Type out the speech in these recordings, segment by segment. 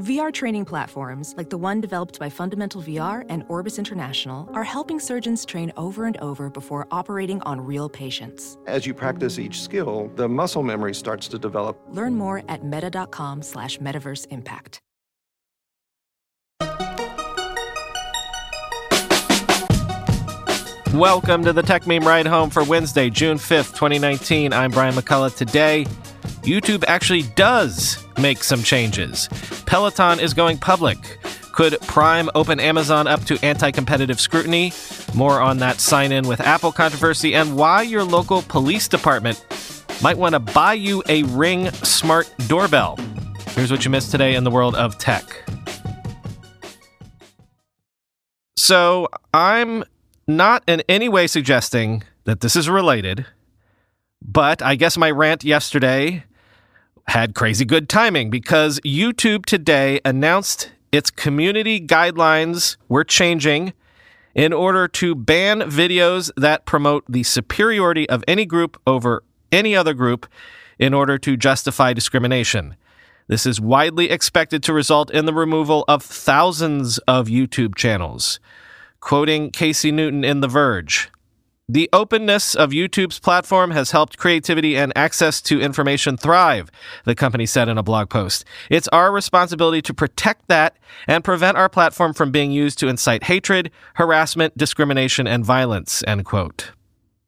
VR training platforms, like the one developed by Fundamental VR and Orbis International, are helping surgeons train over and over before operating on real patients. As you practice each skill, the muscle memory starts to develop. Learn more at meta.com slash metaverse impact. Welcome to the Techmeme Ride Home for Wednesday, June 5th, 2019. I'm Brian McCullough. Today, YouTube actually does make some changes. Peloton is going public. Could Prime open Amazon up to anti competitive scrutiny? More on that sign in with Apple controversy and why your local police department might want to buy you a Ring smart doorbell. Here's what you missed today in the world of tech. So, I'm not in any way suggesting that this is related, but I guess my rant yesterday had crazy good timing because YouTube today announced its community guidelines were changing in order to ban videos that promote the superiority of any group over any other group in order to justify discrimination. This is widely expected to result in the removal of thousands of YouTube channels. Quoting Casey Newton in The Verge The openness of YouTube's platform has helped creativity and access to information thrive, the company said in a blog post. It's our responsibility to protect that and prevent our platform from being used to incite hatred, harassment, discrimination, and violence, end quote.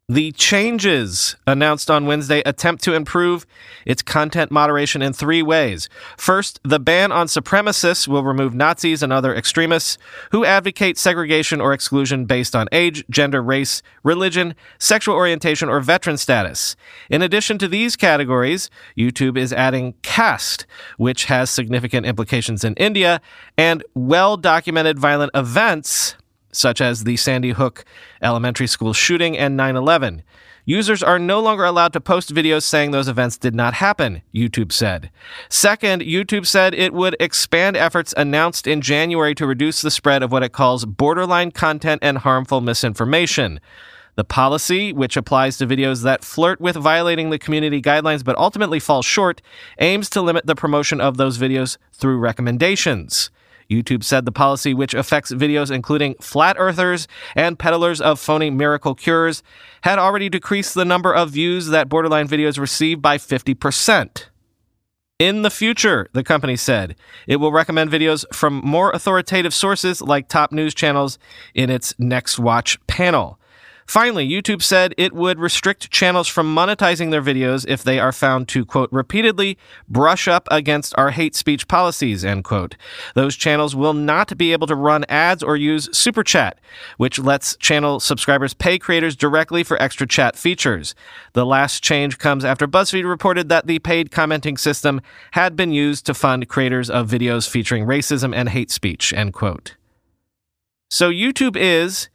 The changes announced on Wednesday attempt to improve its content moderation in three ways. First, the ban on supremacists will remove Nazis and other extremists who advocate segregation or exclusion based on age, gender, race, religion, sexual orientation, or veteran status. In addition to these categories, YouTube is adding caste, which has significant implications in India, and well documented violent events such as the Sandy Hook Elementary School shooting and 9 11. Users are no longer allowed to post videos saying those events did not happen, YouTube said. Second, YouTube said it would expand efforts announced in January to reduce the spread of what it calls borderline content and harmful misinformation. The policy, which applies to videos that flirt with violating the community guidelines but ultimately fall short, aims to limit the promotion of those videos through recommendations. YouTube said the policy, which affects videos including flat earthers and peddlers of phony miracle cures, had already decreased the number of views that borderline videos receive by 50%. In the future, the company said, it will recommend videos from more authoritative sources like top news channels in its Next Watch panel. Finally, YouTube said it would restrict channels from monetizing their videos if they are found to, quote, repeatedly brush up against our hate speech policies, end quote. Those channels will not be able to run ads or use Super Chat, which lets channel subscribers pay creators directly for extra chat features. The last change comes after BuzzFeed reported that the paid commenting system had been used to fund creators of videos featuring racism and hate speech, end quote. So YouTube is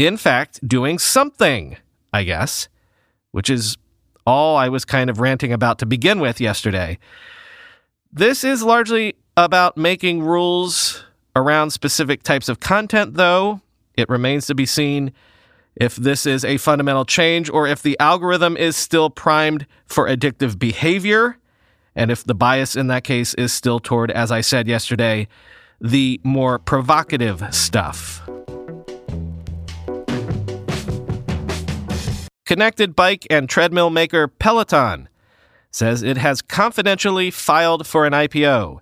in fact, doing something, I guess, which is all I was kind of ranting about to begin with yesterday. This is largely about making rules around specific types of content, though. It remains to be seen if this is a fundamental change or if the algorithm is still primed for addictive behavior, and if the bias in that case is still toward, as I said yesterday, the more provocative stuff. Connected bike and treadmill maker Peloton says it has confidentially filed for an IPO.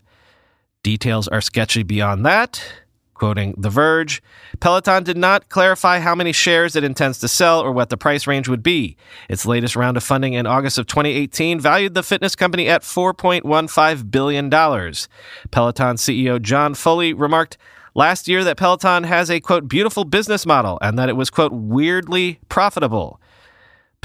Details are sketchy beyond that. Quoting The Verge, Peloton did not clarify how many shares it intends to sell or what the price range would be. Its latest round of funding in August of 2018 valued the fitness company at $4.15 billion. Peloton CEO John Foley remarked last year that Peloton has a, quote, beautiful business model and that it was, quote, weirdly profitable.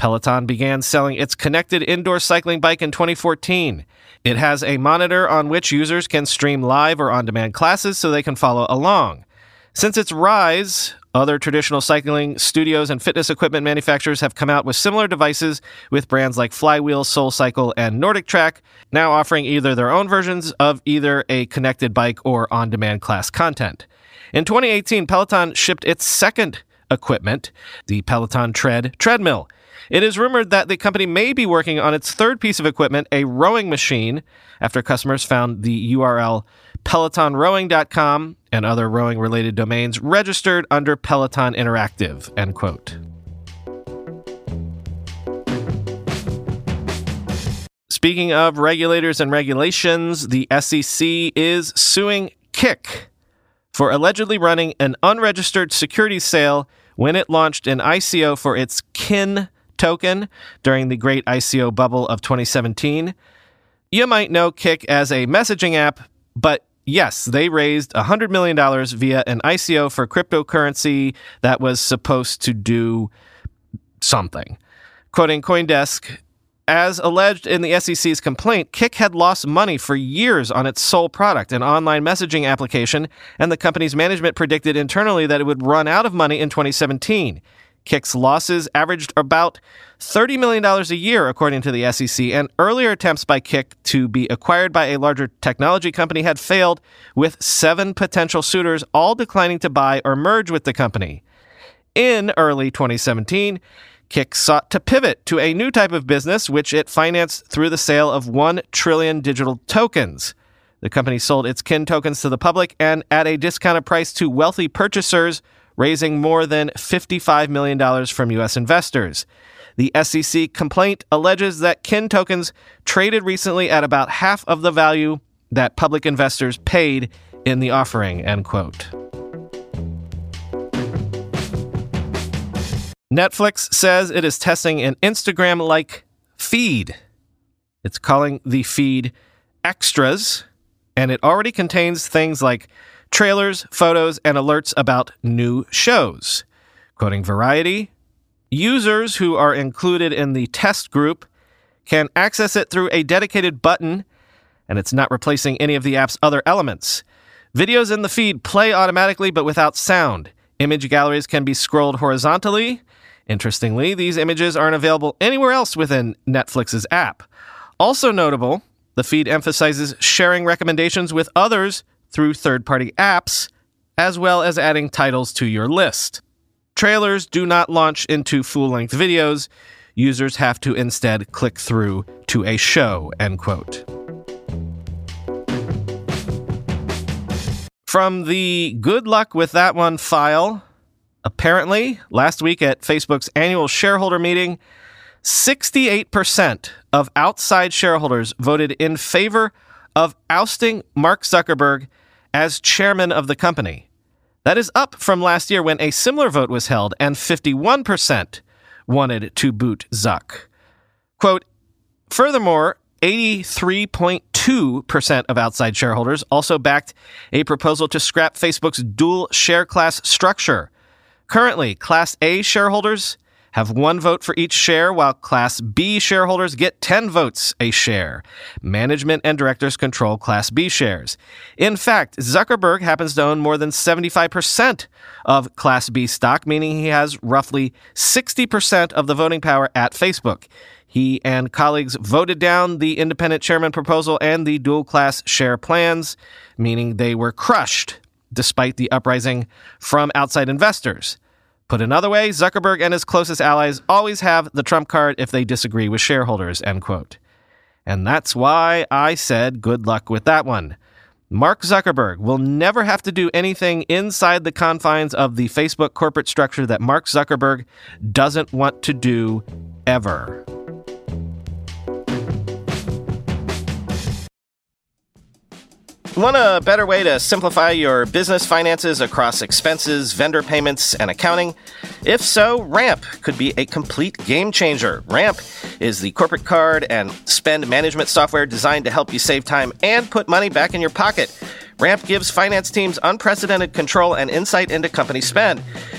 Peloton began selling its connected indoor cycling bike in 2014. It has a monitor on which users can stream live or on demand classes so they can follow along. Since its rise, other traditional cycling studios and fitness equipment manufacturers have come out with similar devices with brands like Flywheel, SoulCycle, and NordicTrack, now offering either their own versions of either a connected bike or on demand class content. In 2018, Peloton shipped its second equipment, the Peloton Tread treadmill. It is rumored that the company may be working on its third piece of equipment, a rowing machine, after customers found the URL PelotonRowing.com and other rowing related domains registered under Peloton Interactive. End quote. Speaking of regulators and regulations, the SEC is suing Kik for allegedly running an unregistered securities sale when it launched an ICO for its KIN token during the great ICO bubble of 2017. You might know Kik as a messaging app, but yes, they raised $100 million via an ICO for cryptocurrency that was supposed to do something. Quoting Coindesk, as alleged in the SEC's complaint, Kik had lost money for years on its sole product, an online messaging application, and the company's management predicted internally that it would run out of money in 2017. Kik's losses averaged about $30 million a year, according to the SEC, and earlier attempts by Kik to be acquired by a larger technology company had failed, with seven potential suitors all declining to buy or merge with the company. In early 2017, Kik sought to pivot to a new type of business, which it financed through the sale of 1 trillion digital tokens. The company sold its kin tokens to the public and at a discounted price to wealthy purchasers, raising more than $55 million from U.S. investors. The SEC complaint alleges that kin tokens traded recently at about half of the value that public investors paid in the offering, end quote. Netflix says it is testing an Instagram like feed. It's calling the feed Extras, and it already contains things like trailers, photos, and alerts about new shows. Quoting Variety, users who are included in the test group can access it through a dedicated button, and it's not replacing any of the app's other elements. Videos in the feed play automatically but without sound. Image galleries can be scrolled horizontally, Interestingly, these images aren't available anywhere else within Netflix's app. Also notable, the feed emphasizes sharing recommendations with others through third party apps, as well as adding titles to your list. Trailers do not launch into full length videos. Users have to instead click through to a show, end quote. From the good luck with that one file, Apparently, last week at Facebook's annual shareholder meeting, 68% of outside shareholders voted in favor of ousting Mark Zuckerberg as chairman of the company. That is up from last year when a similar vote was held and 51% wanted to boot Zuck. Quote, Furthermore, 83.2% of outside shareholders also backed a proposal to scrap Facebook's dual share class structure Currently, Class A shareholders have one vote for each share, while Class B shareholders get 10 votes a share. Management and directors control Class B shares. In fact, Zuckerberg happens to own more than 75% of Class B stock, meaning he has roughly 60% of the voting power at Facebook. He and colleagues voted down the independent chairman proposal and the dual class share plans, meaning they were crushed despite the uprising from outside investors. Put another way, Zuckerberg and his closest allies always have the trump card if they disagree with shareholders, end quote. And that's why I said good luck with that one. Mark Zuckerberg will never have to do anything inside the confines of the Facebook corporate structure that Mark Zuckerberg doesn't want to do ever. Want a better way to simplify your business finances across expenses, vendor payments, and accounting? If so, Ramp could be a complete game changer. Ramp is the corporate card and spend management software designed to help you save time and put money back in your pocket. Ramp gives finance teams unprecedented control and insight into company spend.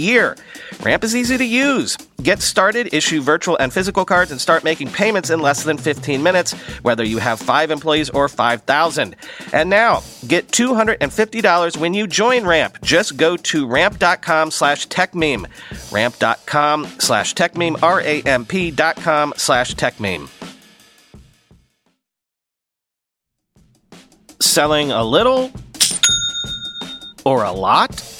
year. Ramp is easy to use. Get started, issue virtual and physical cards, and start making payments in less than 15 minutes, whether you have five employees or 5,000. And now, get $250 when you join Ramp. Just go to ramp.com slash techmeme. Ramp.com slash techmeme, R-A-M-P dot com slash techmeme. Selling a little or a lot?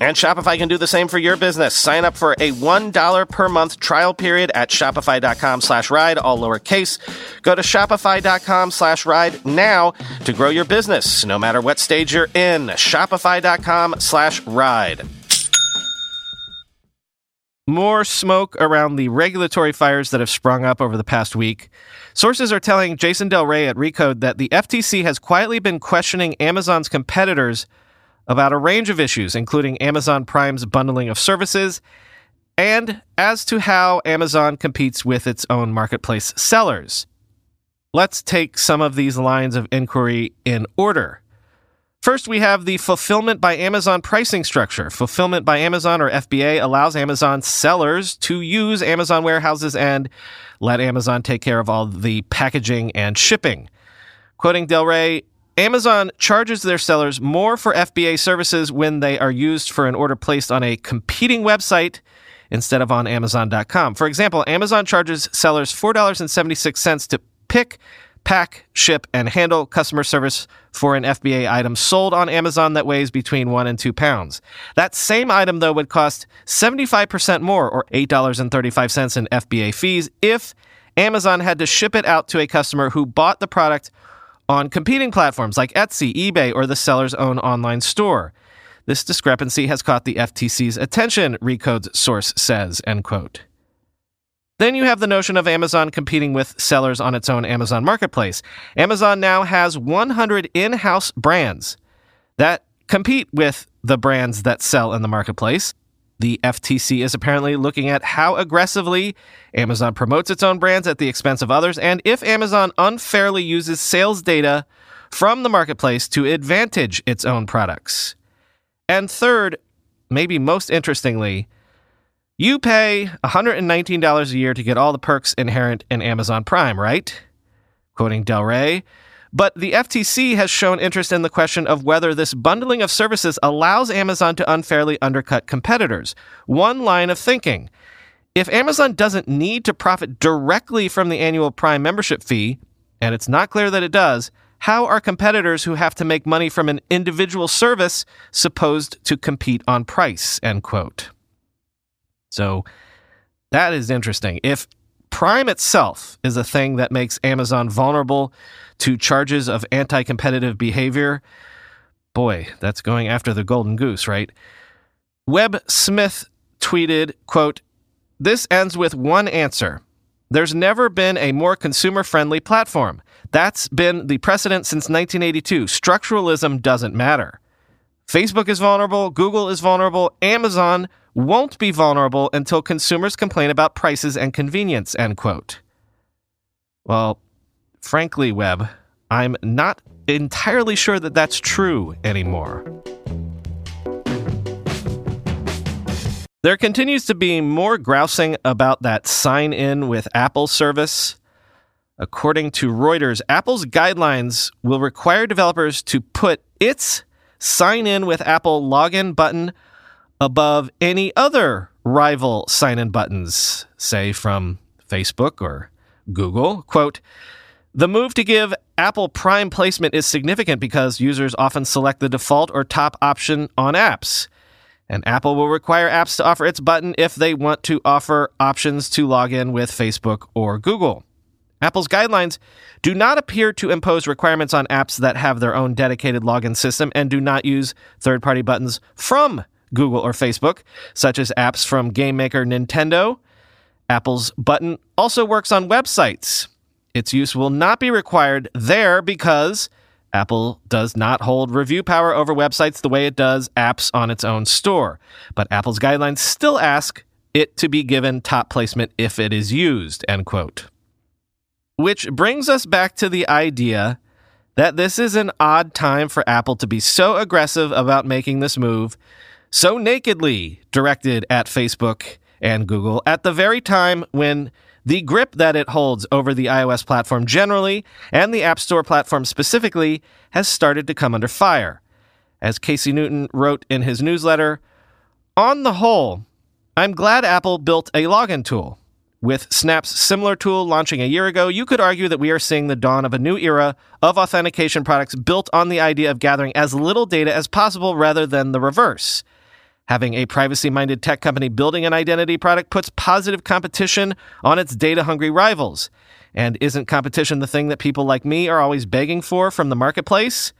And Shopify can do the same for your business. Sign up for a $1 per month trial period at shopify.com slash ride, all lowercase. Go to shopify.com slash ride now to grow your business, no matter what stage you're in. Shopify.com slash ride. More smoke around the regulatory fires that have sprung up over the past week. Sources are telling Jason Del Rey at Recode that the FTC has quietly been questioning Amazon's competitors about a range of issues, including Amazon Prime's bundling of services and as to how Amazon competes with its own marketplace sellers. Let's take some of these lines of inquiry in order. First, we have the Fulfillment by Amazon pricing structure. Fulfillment by Amazon, or FBA, allows Amazon sellers to use Amazon warehouses and let Amazon take care of all the packaging and shipping. Quoting Del Rey, Amazon charges their sellers more for FBA services when they are used for an order placed on a competing website instead of on Amazon.com. For example, Amazon charges sellers $4.76 to pick, pack, ship, and handle customer service for an FBA item sold on Amazon that weighs between one and two pounds. That same item, though, would cost 75% more, or $8.35 in FBA fees, if Amazon had to ship it out to a customer who bought the product on competing platforms like Etsy, eBay, or the seller's own online store. This discrepancy has caught the FTC's attention, Recode's source says, end quote. Then you have the notion of Amazon competing with sellers on its own Amazon marketplace. Amazon now has 100 in house brands that compete with the brands that sell in the marketplace. The FTC is apparently looking at how aggressively Amazon promotes its own brands at the expense of others, and if Amazon unfairly uses sales data from the marketplace to advantage its own products. And third, maybe most interestingly, you pay $119 a year to get all the perks inherent in Amazon Prime, right? Quoting Del Rey, but the FTC has shown interest in the question of whether this bundling of services allows Amazon to unfairly undercut competitors. One line of thinking if Amazon doesn't need to profit directly from the annual Prime membership fee, and it's not clear that it does, how are competitors who have to make money from an individual service supposed to compete on price? End quote. So that is interesting. If Prime itself is a thing that makes Amazon vulnerable to charges of anti competitive behavior. Boy, that's going after the golden goose, right? Web Smith tweeted, quote, This ends with one answer. There's never been a more consumer friendly platform. That's been the precedent since 1982. Structuralism doesn't matter. Facebook is vulnerable, Google is vulnerable, Amazon won't be vulnerable until consumers complain about prices and convenience, end quote. Well, frankly, Web, I'm not entirely sure that that's true anymore. There continues to be more grousing about that sign in with Apple service. According to Reuters, Apple's guidelines will require developers to put its sign in with Apple login button above any other rival sign in buttons, say from Facebook or Google. Quote, The move to give Apple Prime placement is significant because users often select the default or top option on apps. And Apple will require apps to offer its button if they want to offer options to log in with Facebook or Google. Apple's guidelines do not appear to impose requirements on apps that have their own dedicated login system and do not use third party buttons from Google or Facebook, such as apps from game maker Nintendo. Apple's button also works on websites. Its use will not be required there because Apple does not hold review power over websites the way it does apps on its own store. But Apple's guidelines still ask it to be given top placement if it is used, end quote. Which brings us back to the idea that this is an odd time for Apple to be so aggressive about making this move, so nakedly directed at Facebook and Google at the very time when the grip that it holds over the iOS platform generally and the App Store platform specifically has started to come under fire. As Casey Newton wrote in his newsletter, on the whole, I'm glad Apple built a login tool. With Snap's similar tool launching a year ago, you could argue that we are seeing the dawn of a new era of authentication products built on the idea of gathering as little data as possible rather than the reverse. Having a privacy minded tech company building an identity product puts positive competition on its data hungry rivals. And isn't competition the thing that people like me are always begging for from the marketplace?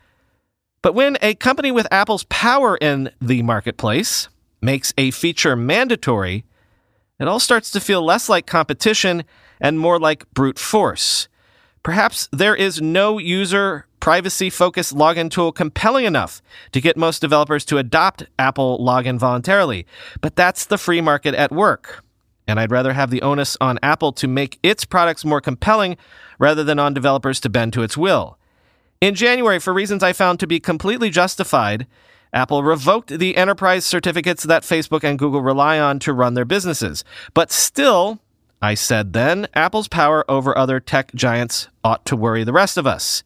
But when a company with Apple's power in the marketplace makes a feature mandatory, it all starts to feel less like competition and more like brute force. Perhaps there is no user privacy focused login tool compelling enough to get most developers to adopt Apple login voluntarily. But that's the free market at work. And I'd rather have the onus on Apple to make its products more compelling rather than on developers to bend to its will. In January, for reasons I found to be completely justified, Apple revoked the enterprise certificates that Facebook and Google rely on to run their businesses. But still, I said then, Apple's power over other tech giants ought to worry the rest of us.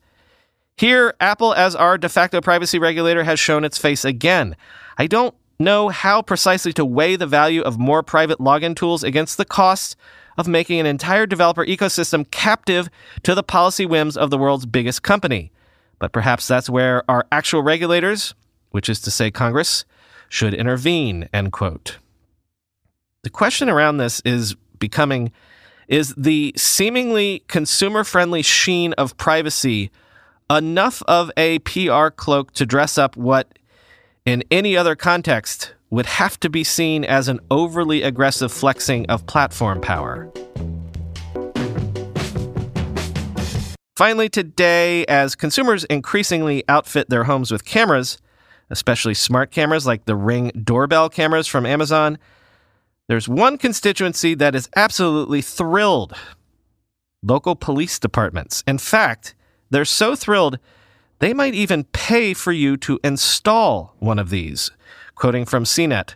Here, Apple, as our de facto privacy regulator, has shown its face again. I don't know how precisely to weigh the value of more private login tools against the cost of making an entire developer ecosystem captive to the policy whims of the world's biggest company. But perhaps that's where our actual regulators, which is to say Congress, should intervene, end quote. The question around this is becoming is the seemingly consumer friendly sheen of privacy enough of a PR cloak to dress up what, in any other context, would have to be seen as an overly aggressive flexing of platform power. Finally, today, as consumers increasingly outfit their homes with cameras, especially smart cameras like the Ring doorbell cameras from Amazon, there's one constituency that is absolutely thrilled local police departments. In fact, they're so thrilled, they might even pay for you to install one of these. Quoting from CNET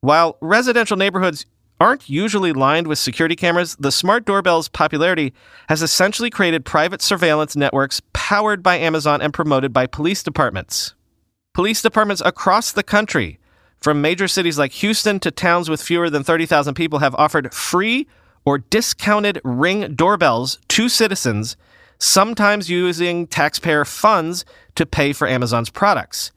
While residential neighborhoods aren't usually lined with security cameras, the smart doorbell's popularity has essentially created private surveillance networks powered by Amazon and promoted by police departments. Police departments across the country, from major cities like Houston to towns with fewer than 30,000 people, have offered free or discounted ring doorbells to citizens sometimes using taxpayer funds to pay for Amazon's products.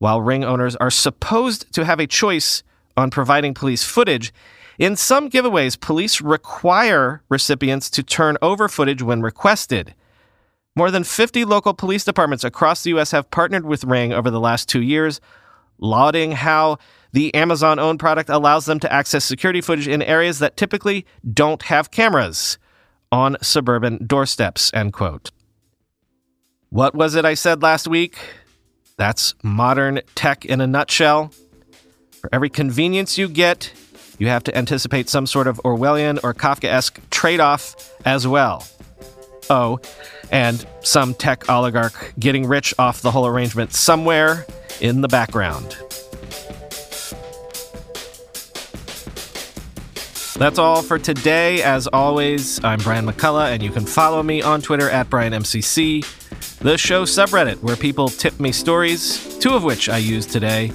While Ring owners are supposed to have a choice on providing police footage, in some giveaways, police require recipients to turn over footage when requested. More than 50 local police departments across the U.S. have partnered with Ring over the last two years, lauding how the Amazon owned product allows them to access security footage in areas that typically don't have cameras on suburban doorsteps, end quote. What was it I said last week? That's modern tech in a nutshell. For every convenience you get, you have to anticipate some sort of Orwellian or Kafkaesque trade off as well. Oh, and some tech oligarch getting rich off the whole arrangement somewhere in the background. That's all for today. As always, I'm Brian McCullough, and you can follow me on Twitter at BrianMCC, the show subreddit where people tip me stories, two of which I use today,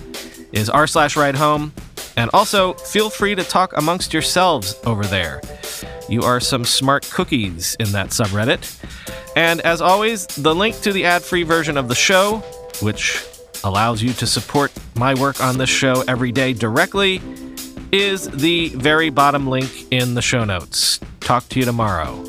is r slash ride home. And also, feel free to talk amongst yourselves over there. You are some smart cookies in that subreddit. And as always, the link to the ad free version of the show, which allows you to support my work on this show every day directly, is the very bottom link in the show notes. Talk to you tomorrow.